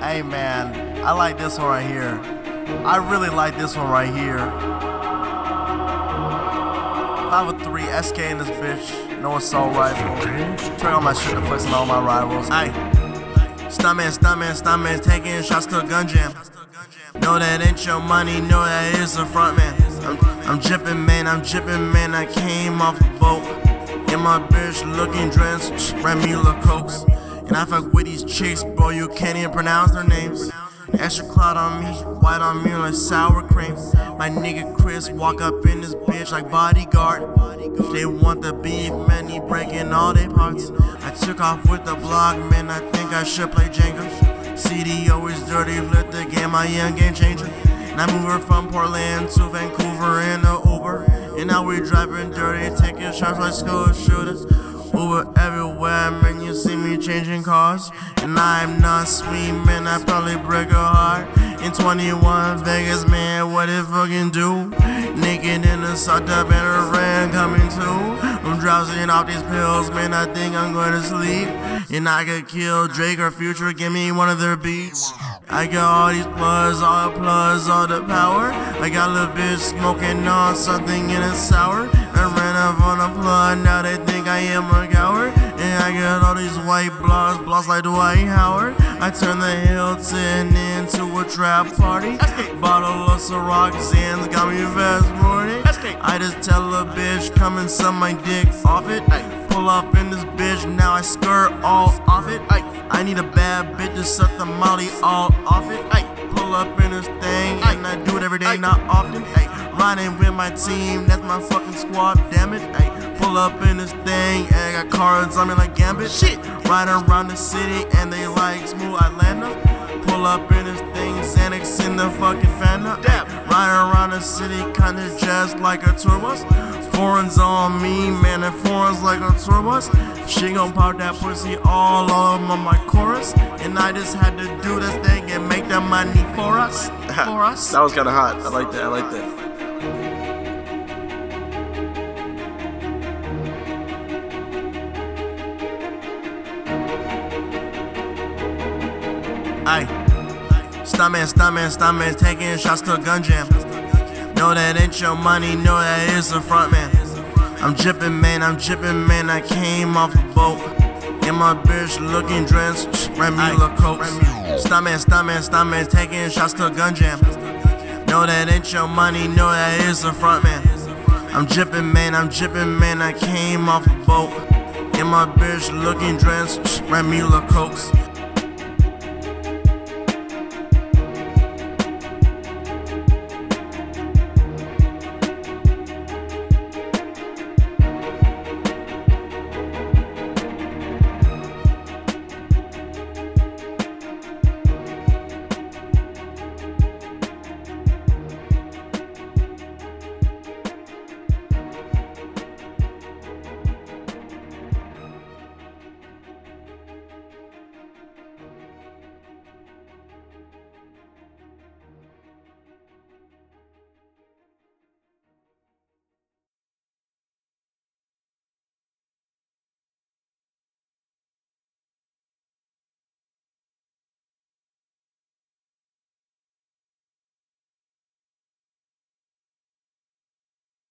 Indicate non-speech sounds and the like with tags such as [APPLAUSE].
Hey man, I like this one right here. I really like this one right here. 503 SK in this bitch. No assault rifle. Turn on my shit to flex on all my rivals. Hey. Stuntman, stuntman, stuntman, taking shots to gun jam. Know that ain't your money, know that is the front man. I'm, I'm jipping, man, I'm jipping, man. I came off a boat. In my bitch looking dressed, Remy LaCroix. And I fuck with these chicks, bro, you can't even pronounce their names. Extra clout on me, white on me like sour cream. My nigga Chris walk up in this bitch like bodyguard. If they want the beef, man, he breaking all their parts. I took off with the block, man, I think I should play Jenga. CD always dirty, lit the game, my young game changer. And I move her from Portland to Vancouver in a Uber. And now we driving dirty, taking shots like school shooters. Uber everywhere, man, you see me changing cars. And I'm not sweet, man, I probably break a heart. In 21 Vegas, man, what it fucking do? Naked in the sucked up and a rain coming too. I'm drowsing off these pills, man, I think I'm going to sleep. And I could kill Drake or Future, give me one of their beats. I got all these plugs, all the all the power. I got a little bitch smoking on something in a sour. I ran up on a plug, now they think I am a coward. And I got all these white blocks, blocks like Dwight Howard. I turned the Hilton into a trap party. Bottle of Ciroc Zans got me fast morning. I just tell a bitch, come and suck my dick off it. Pull up in this bitch, now I skirt all off it. I need a bad bitch to suck the molly all off it. Pull up in this thing, and I do it every day, not often. Riding with my team, that's my fucking squad, damn it. Pull up in this thing, and I got cards on me like Gambit. Shit, riding around the city, and they like smooth Atlanta. Pull up in this thing, Xanax in the fucking Fanta. Riding around the city, kinda just like a tour bus. Foreigns on me, man, and foreigns like a tour bus. She gon' pop that pussy all over my chorus. And I just had to do this thing and make that money for us. [LAUGHS] For us. That was kind of hot. I like that. I like that. Aye. Stuntman, stuntman, stuntman, taking shots to gun jam. Know that ain't your money, know that is the front man. I'm jipping, man, I'm jipping, man. I came off a boat. In my bitch looking dressed, Remy LaCroix. Stuntman, stuntman, stuntman, taking shots to gun jam. Know that ain't your money, know that is the front man. I'm jipping, man, I'm jipping, man. I came off a boat. In my bitch looking dressed, Remy LaCroix.